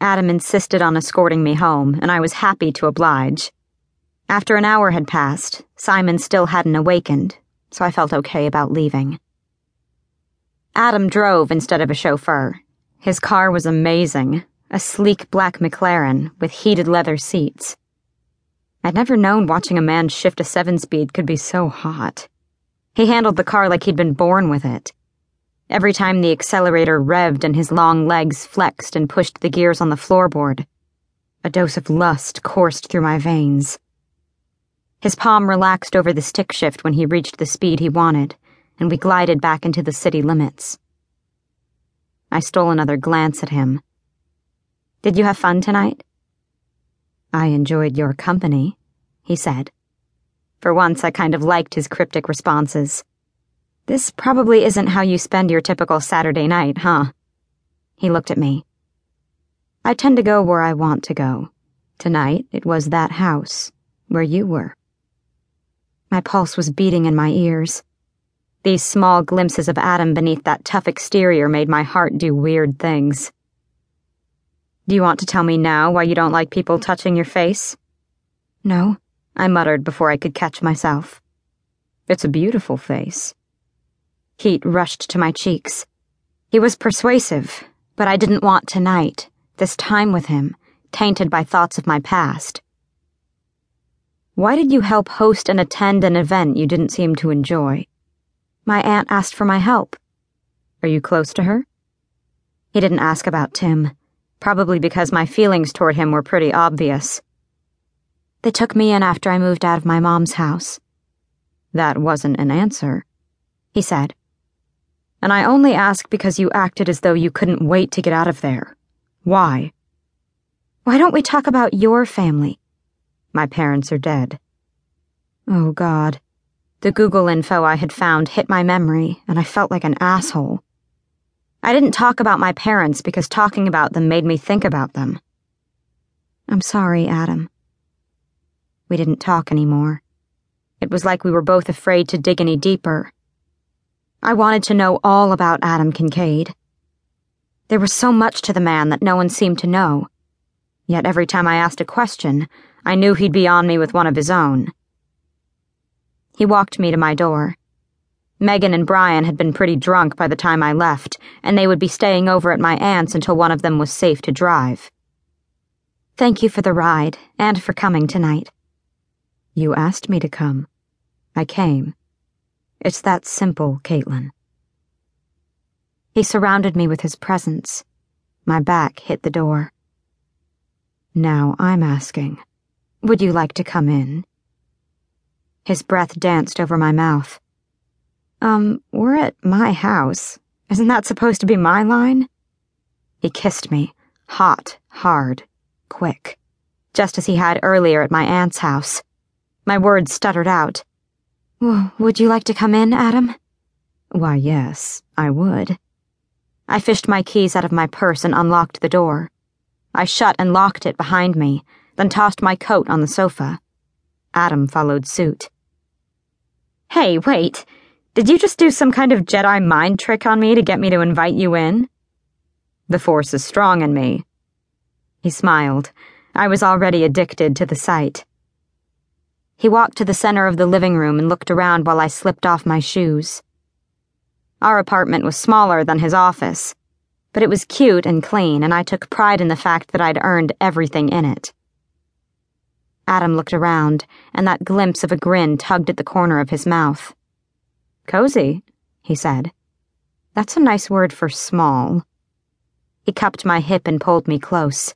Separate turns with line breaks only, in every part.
Adam insisted on escorting me home, and I was happy to oblige. After an hour had passed, Simon still hadn't awakened, so I felt okay about leaving. Adam drove instead of a chauffeur. His car was amazing a sleek black McLaren with heated leather seats. I'd never known watching a man shift a seven speed could be so hot. He handled the car like he'd been born with it. Every time the accelerator revved and his long legs flexed and pushed the gears on the floorboard, a dose of lust coursed through my veins. His palm relaxed over the stick shift when he reached the speed he wanted, and we glided back into the city limits. I stole another glance at him. Did you have fun tonight? I enjoyed your company, he said. For once, I kind of liked his cryptic responses. This probably isn't how you spend your typical Saturday night, huh? He looked at me. I tend to go where I want to go. Tonight, it was that house, where you were. My pulse was beating in my ears. These small glimpses of Adam beneath that tough exterior made my heart do weird things. Do you want to tell me now why you don't like people touching your face?
No,
I muttered before I could catch myself. It's a beautiful face. Heat rushed to my cheeks. He was persuasive, but I didn't want tonight, this time with him, tainted by thoughts of my past. Why did you help host and attend an event you didn't seem to enjoy?
My aunt asked for my help.
Are you close to her? He didn't ask about Tim probably because my feelings toward him were pretty obvious.
They took me in after I moved out of my mom's house.
That wasn't an answer, he said. And I only ask because you acted as though you couldn't wait to get out of there. Why?
Why don't we talk about your family?
My parents are dead. Oh, God. The Google info I had found hit my memory, and I felt like an asshole. I didn't talk about my parents because talking about them made me think about them.
I'm sorry, Adam.
We didn't talk anymore. It was like we were both afraid to dig any deeper. I wanted to know all about Adam Kinkade. There was so much to the man that no one seemed to know. Yet every time I asked a question, I knew he'd be on me with one of his own. He walked me to my door. Megan and Brian had been pretty drunk by the time I left, and they would be staying over at my aunt's until one of them was safe to drive.
Thank you for the ride, and for coming tonight.
You asked me to come. I came. It's that simple, Katelyn. He surrounded me with his presence. My back hit the door. Now I'm asking, would you like to come in? His breath danced over my mouth. Um, we're at my house. Isn't that supposed to be my line? He kissed me, hot, hard, quick, just as he had earlier at my aunt's house. My words stuttered out.
Would you like to come in, Adam?
Why, yes, I would. I fished my keys out of my purse and unlocked the door. I shut and locked it behind me, then tossed my coat on the sofa. Adam followed suit. Hey, wait. Did you just do some kind of Jedi mind trick on me to get me to invite you in? The Force is strong in me. He smiled. I was already addicted to the sight. He walked to the center of the living room and looked around while I slipped off my shoes. Our apartment was smaller than his office, but it was cute and clean, and I took pride in the fact that I'd earned everything in it. Adam looked around, and that glimpse of a grin tugged at the corner of his mouth. Cozy, he said. That's a nice word for small. He cupped my hip and pulled me close.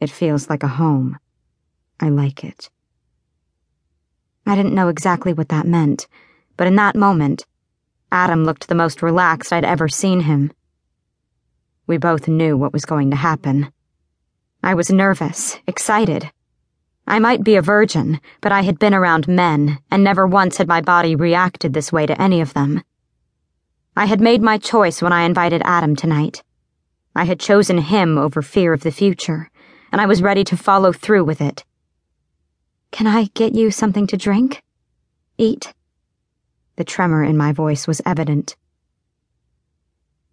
It feels like a home. I like it. I didn't know exactly what that meant, but in that moment, Adam looked the most relaxed I'd ever seen him. We both knew what was going to happen. I was nervous, excited. I might be a virgin, but I had been around men, and never once had my body reacted this way to any of them. I had made my choice when I invited Adam tonight. I had chosen him over fear of the future, and I was ready to follow through with it.
Can I get you something to drink? Eat?
The tremor in my voice was evident.